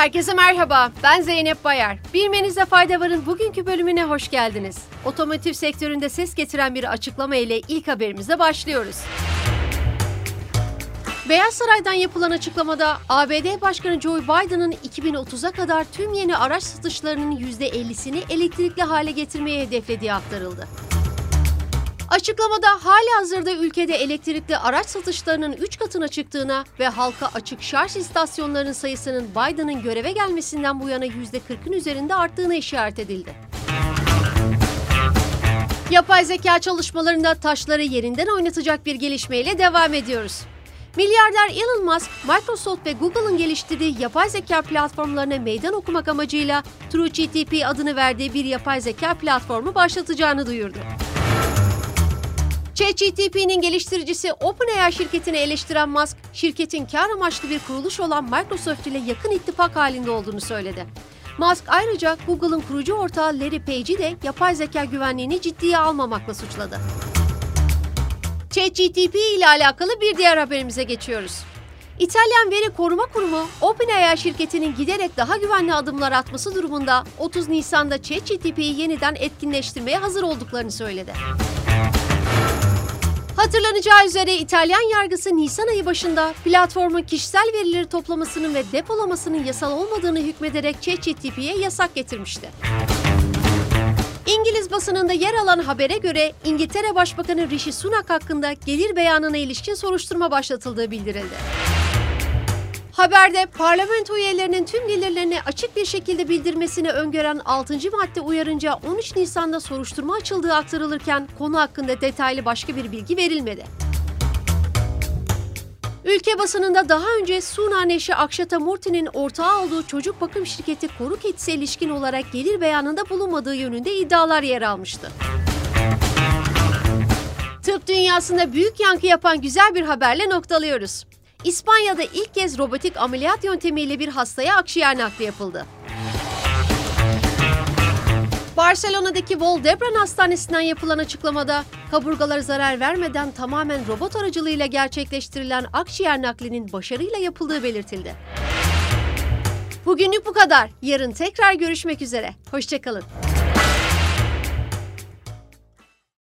Herkese merhaba, ben Zeynep Bayar. Bilmenizde fayda varın bugünkü bölümüne hoş geldiniz. Otomotiv sektöründe ses getiren bir açıklama ile ilk haberimize başlıyoruz. Beyaz Saray'dan yapılan açıklamada ABD Başkanı Joe Biden'ın 2030'a kadar tüm yeni araç satışlarının %50'sini elektrikli hale getirmeye hedeflediği aktarıldı. Açıklamada hali hazırda ülkede elektrikli araç satışlarının 3 katına çıktığına ve halka açık şarj istasyonlarının sayısının Biden'ın göreve gelmesinden bu yana %40'ın üzerinde arttığına işaret edildi. Yapay zeka çalışmalarında taşları yerinden oynatacak bir gelişmeyle devam ediyoruz. Milyarder Elon Musk, Microsoft ve Google'ın geliştirdiği yapay zeka platformlarına meydan okumak amacıyla TrueGTP adını verdiği bir yapay zeka platformu başlatacağını duyurdu. ChatGPT'nin geliştiricisi OpenAI şirketini eleştiren Musk, şirketin kar amaçlı bir kuruluş olan Microsoft ile yakın ittifak halinde olduğunu söyledi. Musk ayrıca Google'ın kurucu ortağı Larry Page'i de yapay zeka güvenliğini ciddiye almamakla suçladı. ChatGPT ile alakalı bir diğer haberimize geçiyoruz. İtalyan Veri Koruma Kurumu, OpenAI şirketinin giderek daha güvenli adımlar atması durumunda 30 Nisan'da ChatGPT'yi yeniden etkinleştirmeye hazır olduklarını söyledi. Hatırlanacağı üzere İtalyan yargısı Nisan ayı başında platformun kişisel verileri toplamasının ve depolamasının yasal olmadığını hükmederek ChatGPT'ye yasak getirmişti. İngiliz basınında yer alan habere göre İngiltere Başbakanı Rishi Sunak hakkında gelir beyanına ilişkin soruşturma başlatıldığı bildirildi. Haberde parlamento üyelerinin tüm gelirlerini açık bir şekilde bildirmesini öngören 6. madde uyarınca 13 Nisan'da soruşturma açıldığı aktarılırken konu hakkında detaylı başka bir bilgi verilmedi. Ülke basınında daha önce Sunan eşi Akşata Murti'nin ortağı olduğu çocuk bakım şirketi Koruk Etis'e ilişkin olarak gelir beyanında bulunmadığı yönünde iddialar yer almıştı. Tıp dünyasında büyük yankı yapan güzel bir haberle noktalıyoruz. İspanya'da ilk kez robotik ameliyat yöntemiyle bir hastaya akciğer nakli yapıldı. Barcelona'daki Valdebran Hastanesi'nden yapılan açıklamada kaburgalara zarar vermeden tamamen robot aracılığıyla gerçekleştirilen akciğer naklinin başarıyla yapıldığı belirtildi. Bugünlük bu kadar. Yarın tekrar görüşmek üzere. Hoşçakalın.